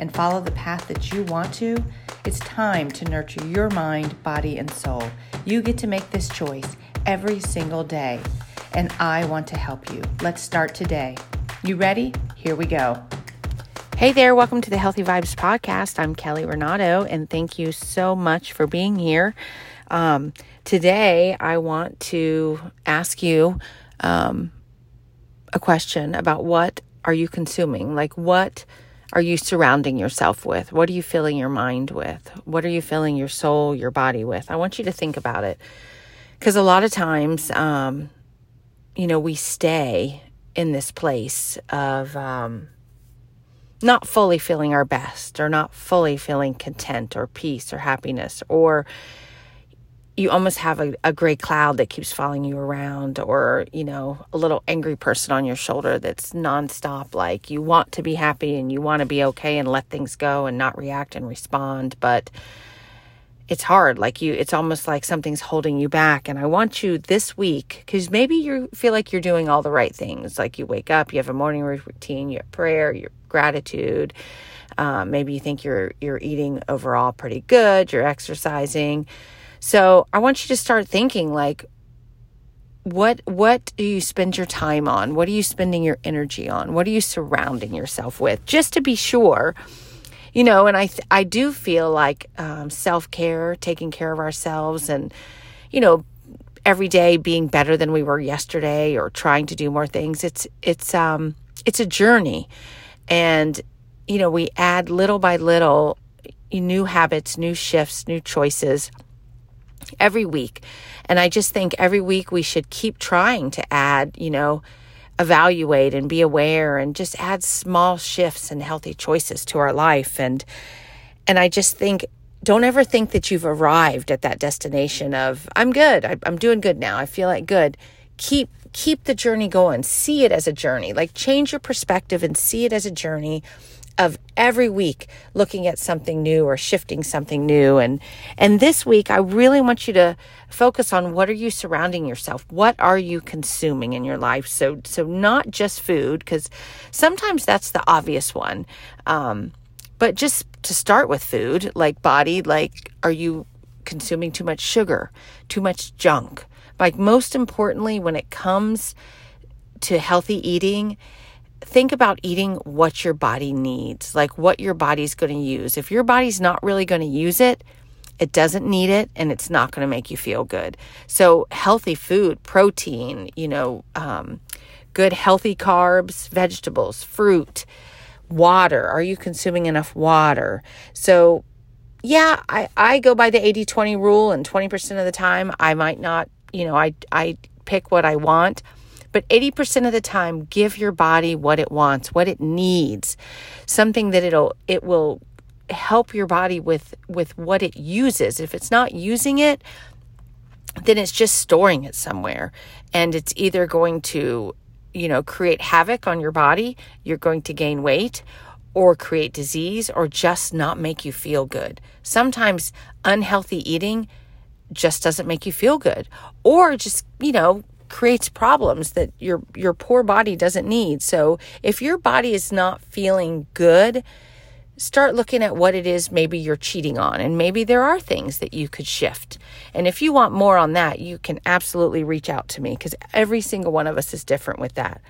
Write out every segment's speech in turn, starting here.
and follow the path that you want to, it's time to nurture your mind, body, and soul. You get to make this choice every single day, and I want to help you. Let's start today. You ready? Here we go. Hey there, welcome to the Healthy Vibes Podcast. I'm Kelly Renato, and thank you so much for being here. Um, today, I want to ask you um, a question about what are you consuming? Like, what are you surrounding yourself with? What are you filling your mind with? What are you filling your soul, your body with? I want you to think about it. Because a lot of times, um, you know, we stay in this place of um, not fully feeling our best or not fully feeling content or peace or happiness or you almost have a, a gray cloud that keeps following you around or you know a little angry person on your shoulder that's nonstop like you want to be happy and you want to be okay and let things go and not react and respond but it's hard. Like you it's almost like something's holding you back. And i want you this week because maybe you feel like you're doing all the right things. Like you wake up you have a morning routine you have prayer your gratitude. Um, maybe you think you're you're eating overall pretty good you're exercising so I want you to start thinking like, what what do you spend your time on? What are you spending your energy on? What are you surrounding yourself with? Just to be sure, you know. And I th- I do feel like um, self care, taking care of ourselves, and you know, every day being better than we were yesterday, or trying to do more things. It's it's um it's a journey, and you know we add little by little new habits, new shifts, new choices every week. And I just think every week we should keep trying to add, you know, evaluate and be aware and just add small shifts and healthy choices to our life and and I just think don't ever think that you've arrived at that destination of I'm good. I, I'm doing good now. I feel like good. Keep keep the journey going. See it as a journey. Like change your perspective and see it as a journey of every week looking at something new or shifting something new. And and this week I really want you to focus on what are you surrounding yourself? What are you consuming in your life? So so not just food because sometimes that's the obvious one. Um, but just to start with food like body like are you consuming too much sugar too much junk? Like most importantly when it comes to healthy eating think about eating what your body needs, like what your body's going to use. If your body's not really going to use it, it doesn't need it and it's not going to make you feel good. So, healthy food, protein, you know, um, good healthy carbs, vegetables, fruit, water. Are you consuming enough water? So, yeah, I, I go by the 80 20 rule, and 20% of the time I might not, you know, I, I pick what I want. But 80% of the time, give your body what it wants, what it needs, something that it'll, it will help your body with, with what it uses. If it's not using it, then it's just storing it somewhere. And it's either going to, you know, create havoc on your body, you're going to gain weight, or create disease, or just not make you feel good. Sometimes unhealthy eating just doesn't make you feel good, or just, you know, creates problems that your your poor body doesn't need. So if your body is not feeling good, start looking at what it is maybe you're cheating on. And maybe there are things that you could shift. And if you want more on that, you can absolutely reach out to me because every single one of us is different with that.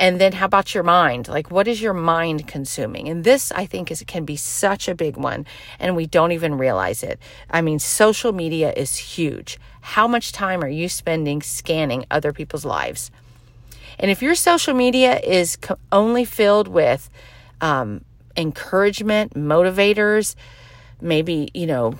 And then how about your mind? Like what is your mind consuming? And this I think is can be such a big one and we don't even realize it. I mean, social media is huge. How much time are you spending scanning other people's lives? And if your social media is co- only filled with um, encouragement, motivators, maybe, you know,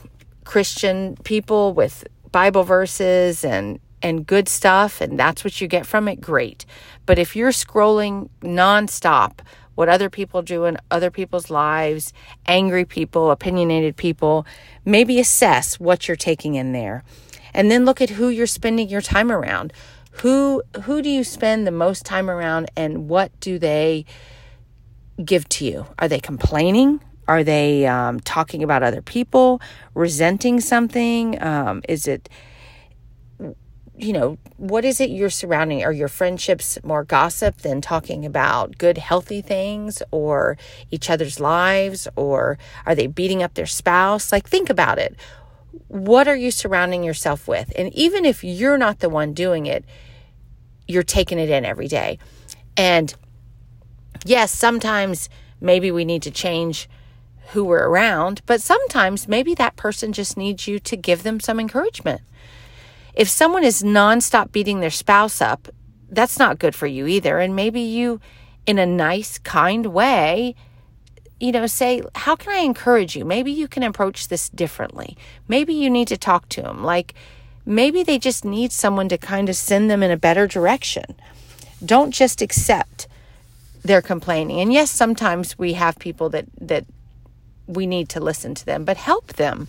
Christian people with Bible verses and and good stuff and that's what you get from it, great. But if you're scrolling nonstop what other people do in other people's lives, angry people, opinionated people, maybe assess what you're taking in there. And then look at who you're spending your time around. Who who do you spend the most time around and what do they give to you? Are they complaining? Are they um, talking about other people, resenting something? Um, is it, you know, what is it you're surrounding? Are your friendships more gossip than talking about good, healthy things or each other's lives? Or are they beating up their spouse? Like, think about it. What are you surrounding yourself with? And even if you're not the one doing it, you're taking it in every day. And yes, sometimes maybe we need to change who we're around, but sometimes maybe that person just needs you to give them some encouragement. If someone is nonstop beating their spouse up, that's not good for you either. And maybe you, in a nice, kind way, you know, say, How can I encourage you? Maybe you can approach this differently. Maybe you need to talk to them. Like, maybe they just need someone to kind of send them in a better direction. Don't just accept they're complaining. And yes, sometimes we have people that that we need to listen to them, but help them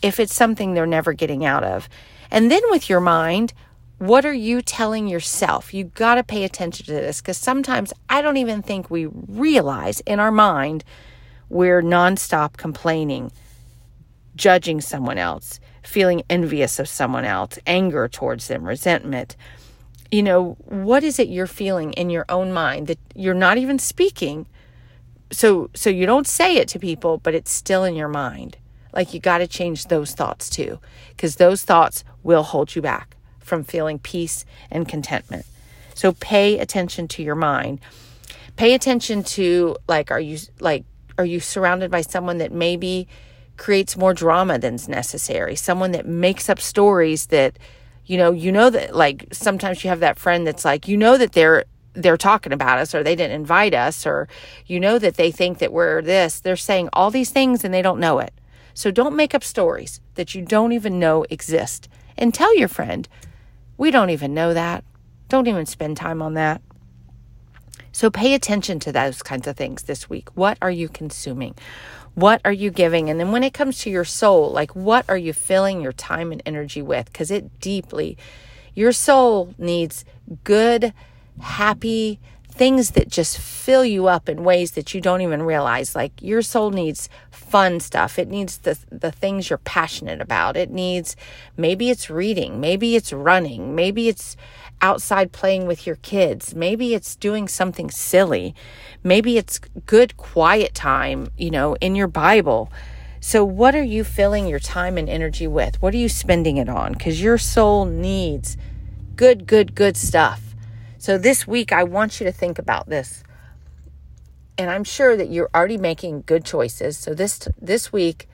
if it's something they're never getting out of. And then with your mind, what are you telling yourself? You got to pay attention to this because sometimes I don't even think we realize in our mind we're nonstop complaining, judging someone else, feeling envious of someone else, anger towards them, resentment you know, what is it you're feeling in your own mind that you're not even speaking? So so you don't say it to people, but it's still in your mind. Like you got to change those thoughts too, because those thoughts will hold you back from feeling peace and contentment. So pay attention to your mind. Pay attention to like are you like are you surrounded by someone that maybe creates more drama than's necessary, someone that makes up stories that you know, you know that like sometimes you have that friend that's like, you know that they're they're talking about us or they didn't invite us or you know that they think that we're this. They're saying all these things and they don't know it. So don't make up stories that you don't even know exist. And tell your friend, we don't even know that. Don't even spend time on that. So pay attention to those kinds of things this week. What are you consuming? What are you giving? And then when it comes to your soul, like what are you filling your time and energy with? Because it deeply, your soul needs good, happy things that just fill you up in ways that you don't even realize. Like your soul needs fun stuff. It needs the the things you're passionate about. It needs maybe it's reading, maybe it's running, maybe it's outside playing with your kids. Maybe it's doing something silly. Maybe it's good quiet time, you know, in your Bible. So, what are you filling your time and energy with? What are you spending it on? Because your soul needs good, good, good stuff. So, this week, I want you to think about this. And I'm sure that you're already making good choices. So, this, this week,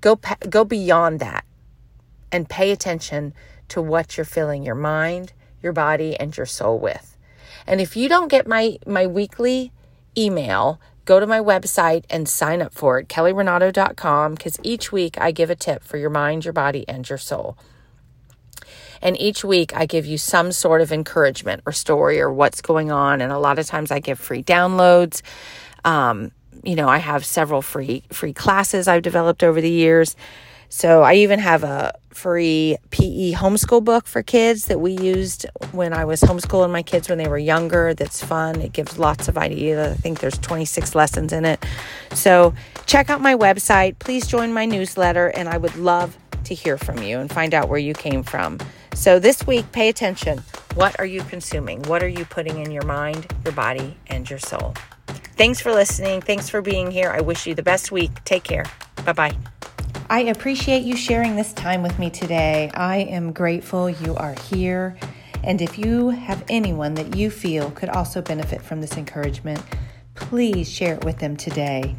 go, go beyond that and pay attention to what you're filling your mind, your body, and your soul with. And if you don't get my, my weekly email, go to my website and sign up for it, kellyrenato.com, because each week I give a tip for your mind, your body, and your soul. And each week I give you some sort of encouragement or story or what's going on. And a lot of times I give free downloads. Um, you know, I have several free free classes I've developed over the years. So I even have a free PE homeschool book for kids that we used when I was homeschooling my kids when they were younger. That's fun. It gives lots of ideas. I think there's 26 lessons in it. So check out my website. Please join my newsletter, and I would love to hear from you and find out where you came from. So this week, pay attention. What are you consuming? What are you putting in your mind, your body, and your soul? Thanks for listening. Thanks for being here. I wish you the best week. Take care. Bye bye. I appreciate you sharing this time with me today. I am grateful you are here. And if you have anyone that you feel could also benefit from this encouragement, please share it with them today.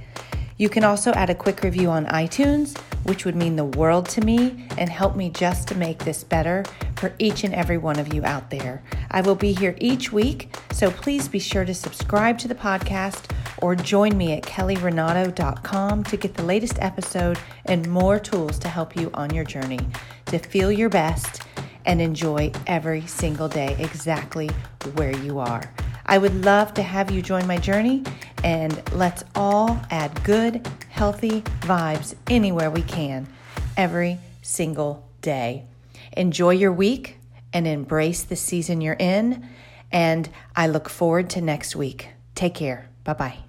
You can also add a quick review on iTunes, which would mean the world to me and help me just to make this better for each and every one of you out there. I will be here each week, so please be sure to subscribe to the podcast or join me at kellyrenato.com to get the latest episode and more tools to help you on your journey to feel your best and enjoy every single day exactly where you are. I would love to have you join my journey and let's all add good, healthy vibes anywhere we can every single day. Enjoy your week and embrace the season you're in. And I look forward to next week. Take care. Bye bye.